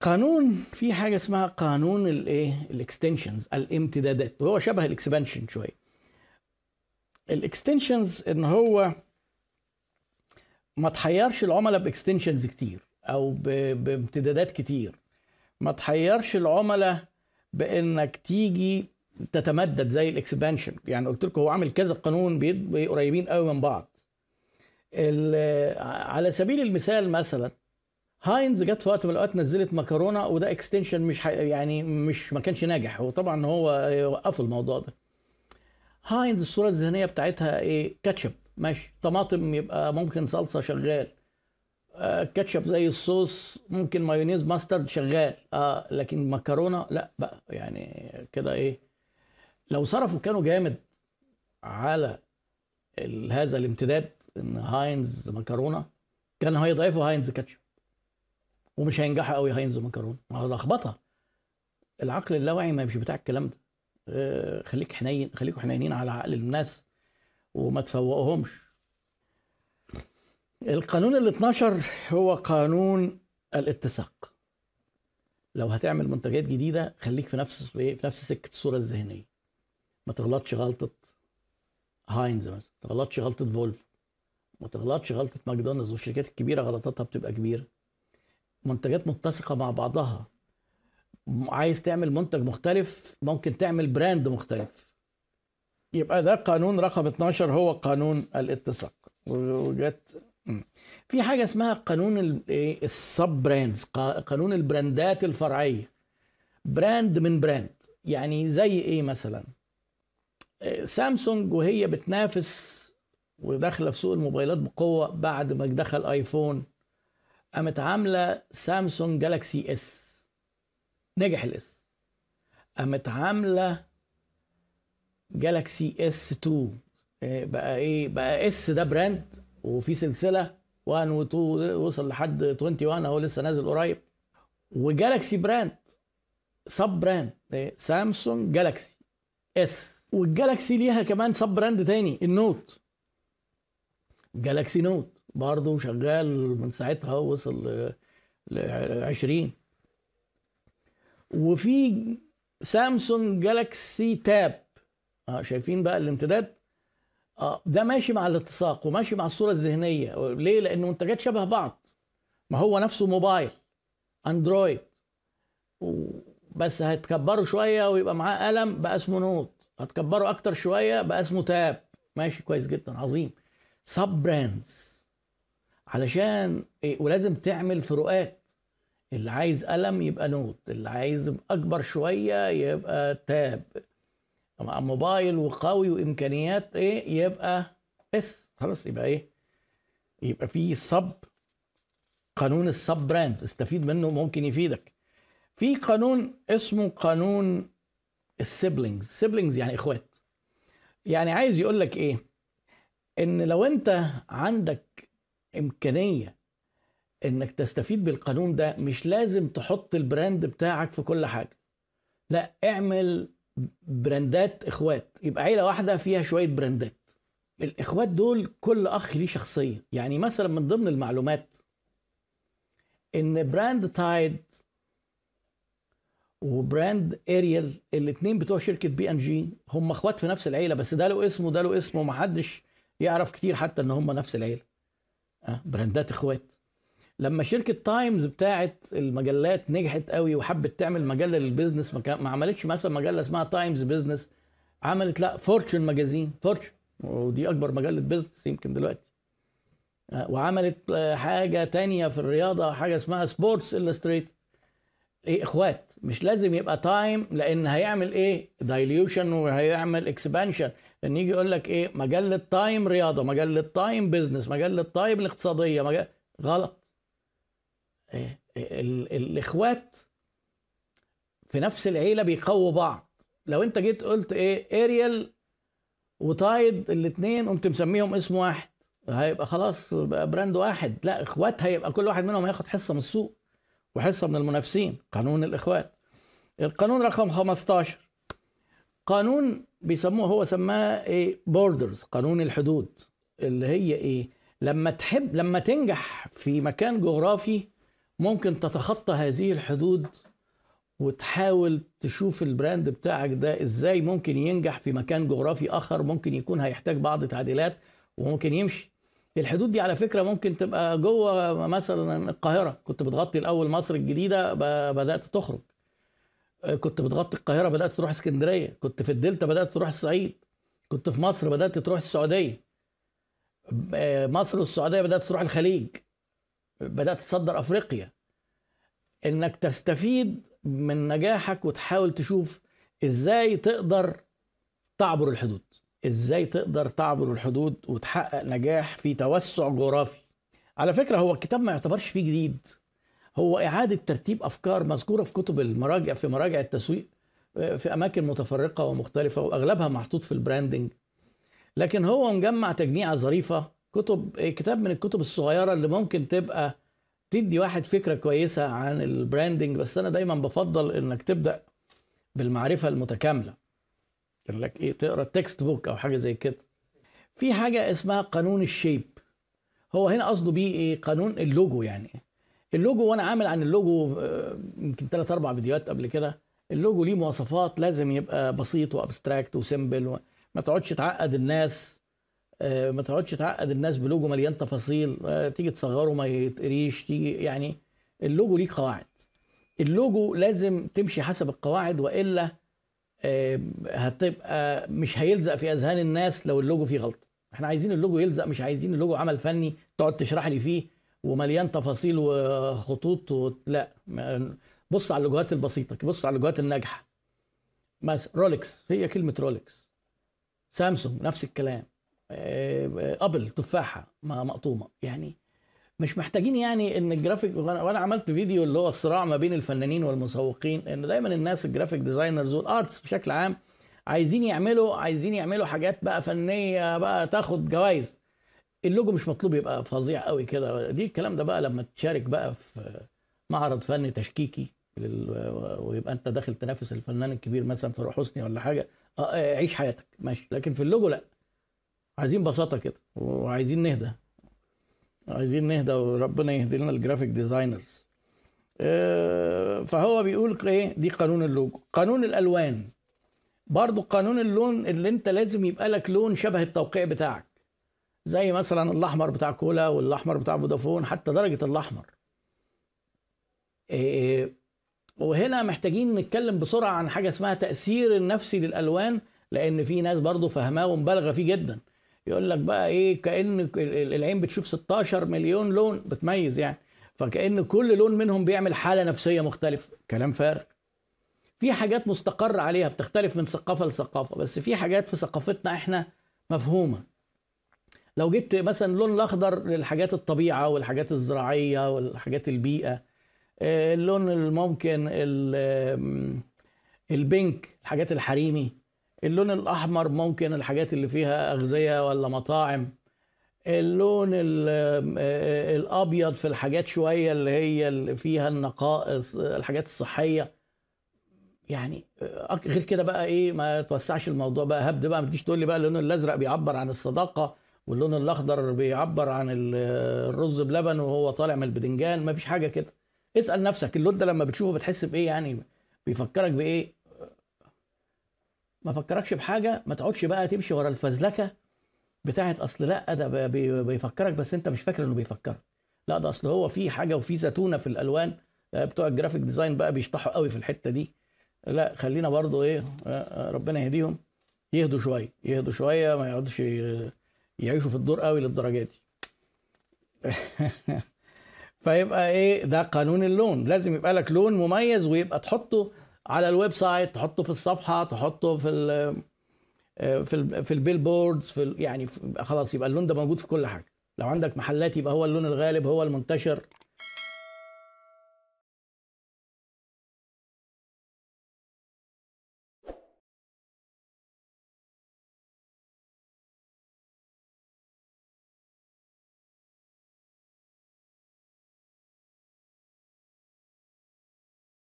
قانون في حاجة اسمها قانون الايه؟ ال extensions الامتدادات وهو شبه ال expansion شوية. ال extensions ان هو ما تحيرش العملاء ب extensions كتير أو بامتدادات كتير. ما تحيرش العملاء بإنك تيجي تتمدد زي ال expansion يعني قلت لكم هو عامل كذا قانون قريبين قوي من بعض. على سبيل المثال مثلا Heinz جت في وقت من الأوقات نزلت مكرونة وده extension مش. يعني مش ما كانش ناجح. وطبعا هو وقفوا الموضوع ده. Heinz الصورة الذهنية بتاعتها إيه؟ كاتشب. ماشي. طماطم يبقى ممكن صلصة شغال. آه كاتشب زي الصوص ممكن مايونيز mustard شغال. آه لكن مكرونة لا بقى. يعني كده إيه؟ لو صرفوا كانوا جامد على هذا الامتداد إن Heinz مكرونة كان هيضعفوا Heinz كاتشب. ومش هينجحوا قوي Heinz مكرونه ما هو لخبطة. العقل اللاواعي ما مش بتاع الكلام ده. آه، خليك حنين خليكوا حنينين على عقل الناس وما تفوقهمش. القانون ال 12 هو قانون الاتساق. لو هتعمل منتجات جديدة خليك في نفس في نفس سكة الصورة الذهنية. ما تغلطش غلطة Heinz مثلا ما تغلطش غلطة Volvo ما تغلطش غلطة ماكدونالدز والشركات الكبيرة غلطاتها بتبقى كبيرة. منتجات متسقة مع بعضها. عايز تعمل منتج مختلف ممكن تعمل brand مختلف. يبقى ده قانون رقم 12 هو قانون الاتساق. وجت. في حاجة اسمها قانون إيه، ال sub brands قا- قانون البراندات الفرعية. brand من brand. يعني زي إيه مثلا؟ إيه، سامسونج وهي بتنافس وداخلة في سوق الموبايلات بقوة بعد ما دخل iPhone. قامت عاملة Samsung Galaxy S نجح ال S قامت عاملة Galaxy S 2 إيه بقى إيه؟ بقى S ده brand وفي سلسلة 1 و 2 وصل لحد 21 أهو لسه نازل قريب. و Galaxy brand sub brand Samsung Galaxy S وال Galaxy ليها كمان sub brand تاني ال Note. Galaxy Note. برضه شغال من ساعتها وصل ل- ل 20 وفي Samsung Galaxy Tab. آه شايفين بقى الامتداد؟ آه ده ماشي مع الاتساق وماشي مع الصورة الذهنية. ليه؟ لأن منتجات شبه بعض. ما هو نفسه موبايل Android. بس هتكبروا شوية ويبقى معاه قلم بقى اسمه Note. هتكبروا أكتر شوية بقى اسمه Tab. ماشي كويس جدا عظيم. sub-brands علشان إيه ولازم تعمل فروقات. اللي عايز قلم يبقى Note اللي عايز أكبر شوية يبقى Tab. موبايل وقوي وإمكانيات إيه يبقى S. خلاص يبقى إيه يبقى في sub قانون ال sub-brands استفيد منه ممكن يفيدك. في قانون اسمه قانون ال siblings. siblings يعني إخوات. يعني عايز يقول لك إيه إن لو أنت عندك إمكانية إنك تستفيد بالقانون ده مش لازم تحط ال brand بتاعك في كل حاجة. لا اعمل brandات إخوات. يبقى عيلة واحدة فيها شوية brandات. الإخوات دول كل أخ ليه شخصية. يعني مثلا من ضمن المعلومات إن brand تايد و brand اريال الاثنين بتوع شركة بي إن جي هم أخوات في نفس العيلة بس ده له اسمه وده له اسمه ومحدش يعرف كتير حتى إن هم نفس العيلة. brandات إخوات. لما شركة تايمز بتاعت المجلات نجحت قوي وحبت تعمل مجله لل business ما, عملتش مثلا مجلة اسمها Times Business عملت لا Fortune Magazine. Fortune ودي أكبر مجله business يمكن دلوقتي. وعملت آه، حاجة تانية في الرياضة حاجة اسمها Sports Illustrated إيه إخوات مش لازم يبقى تايم لأن هيعمل إيه؟ dilution وهيعمل expansion إن يجي يقول لك إيه؟ مجله تايم رياضة مجله تايم business مجله تايم الاقتصادية مجلة... غلط. إيه ال... الإخوات في نفس العيلة بيقووا بعض. لو أنت جيت قلت إيه؟ اريال وتايد الاثنين قمت مسميهم اسم واحد. هيبقى خلاص brand واحد. لا إخوات هيبقى كل واحد منهم هياخد حصة من السوق. وحصة من المنافسين قانون الاخوات القانون رقم 15 قانون بيسموه هو سماه إيه؟ borders قانون الحدود. اللي هي إيه؟ لما تحب لما تنجح في مكان جغرافي ممكن تتخطى هذه الحدود وتحاول تشوف ال brand بتاعك ده إزاي ممكن ينجح في مكان جغرافي آخر ممكن يكون هيحتاج بعض تعديلات وممكن يمشي. الحدود دي على فكرة ممكن تبقى جوه مثلا القاهرة. كنت بتغطي الأول مصر الجديدة بدأت تخرج. كنت بتغطي القاهرة بدأت تروح اسكندرية. كنت في الدلتا بدأت تروح الصعيد. كنت في مصر بدأت تروح السعودية. مصر والسعودية بدأت تروح الخليج. بدأت تصدر أفريقيا. إنك تستفيد من نجاحك وتحاول تشوف إزاي تقدر تعبر الحدود. إزاي تقدر تعبر الحدود وتحقق نجاح في توسع جغرافي. على فكرة هو الكتاب ما يعتبرش فيه جديد. هو إعادة ترتيب أفكار مذكورة في كتب المراجع في مراجع التسويق في أماكن متفرقة ومختلفة وأغلبها محطوط في البراندنج لكن هو مجمع تجميعة ظريفة كتب كتاب من الكتب الصغيرة اللي ممكن تبقى تدي واحد فكرة كويسة عن ال branding بس أنا دايما بفضل إنك تبدأ بالمعرفة المتكاملة. يقول لك إيه تقرأ textbook أو حاجة زي كده. في حاجة اسمها قانون ال shape. هو هنا قصده بيه إيه؟ قانون اللوجو يعني. اللوجو وأنا عامل عن اللوجو يمكن ثلاث أربع فيديوهات قبل كده. اللوجو ليه مواصفات لازم يبقى بسيط و abstract و simple ما تقعدش تعقد الناس ما تقعدش تعقد الناس بلوجو مليان تفاصيل تيجي تصغره ما يتقريش تيجي يعني. اللوجو ليه قواعد. اللوجو لازم تمشي حسب القواعد وإلا هتبقى مش هيلزق في أذهان الناس لو اللوجو فيه غلطه إحنا عايزين اللوجو يلزق مش عايزين اللوجو عمل فني تقعد تشرح لي فيه ومليان تفاصيل وخطوط و... لا بص على اللوجوهات البسيطة بص على اللوجوهات الناجحة. مثلا رولكس هي كلمة رولكس سامسونج نفس الكلام. ابل تفاحة مقضومة. يعني مش محتاجين يعني إن الجرافيك وأنا عملت فيديو اللي هو الصراع ما بين الفنانين والمسوقين إن دايما الناس ال graphic designers وال arts بشكل عام عايزين يعملوا عايزين يعملوا حاجات بقى فنية بقى تاخد جوائز. اللوجو مش مطلوب يبقى فظيع قوي كده. دي الكلام ده بقى لما تشارك بقى في معرض فني تشكيلي ويبقى أنت داخل تنافس الفنان الكبير مثلا فاروق حسني ولا حاجة عيش حياتك. ماشي. لكن في اللوجو لا. عايزين بساطة كده وعايزين نهدى. عايزين نهدى وربنا يهدي لنا ال graphic designers فهو بيقول إيه؟ دي قانون اللوجو. قانون الألوان. برضو قانون اللون اللي انت لازم يبقى لك لون شبه التوقيع بتاعك. زي مثلا الأحمر بتاع كولا والأحمر بتاع فودافون حتى درجة الأحمر. إيه وهنا محتاجين نتكلم بسرعة عن حاجة اسمها تأثير النفسي للألوان لأن في ناس برضو فهماه ومبالغة فيه جدا. يقول لك بقى إيه كأن العين بتشوف 16 مليون لون بتميز يعني. فكأن كل لون منهم بيعمل حالة نفسية مختلفة. كلام فارغ. في حاجات مستقر عليها بتختلف من ثقافة لثقافة بس في حاجات في ثقافتنا إحنا مفهومة. لو جبت مثلا اللون الأخضر للحاجات الطبيعة والحاجات الزراعية والحاجات البيئة اللون الممكن البينك الحاجات الحريمي. اللون الأحمر ممكن الحاجات اللي فيها أغذية ولا مطاعم. اللون الأبيض في الحاجات شوية اللي هي اللي فيها النقائص الحاجات الصحية. يعني غير كده بقى إيه ما توسعش الموضوع بقى. هبد بقى ما تجيش تقول لي بقى اللون الأزرق بيعبر عن الصداقة واللون الأخضر بيعبر عن الرز بلبن وهو طالع من البدنجان ما فيش حاجة كده. اسأل نفسك اللون ده لما بتشوفه بتحس بإيه يعني؟ بيفكرك بإيه؟ ما فكركش بحاجة ما تقعدش بقى تمشي ورا الفزلكة بتاعت أصل لأ ده بيفكرك بس أنت مش فاكر إنه بيفكرك. لأ ده أصل هو في حاجة وفي زتونة في الألوان بتوع ال graphic design بقى بيشطحوا قوي في الحتة دي. لأ خلينا برضو إيه ربنا يهديهم. يهدوا شوية يهدوا شوية ما يقعدوش يعيشوا في الدور قوي للدرجة دي. فيبقى إيه ده قانون اللون. لازم يبقى لك لون مميز ويبقى تحطه على ال website تحطه في الصفحة تحطه في في ال في ال billboards في يعني خلاص يبقى اللون ده موجود في كل حاجة. لو عندك محلات يبقى هو اللون الغالب هو المنتشر.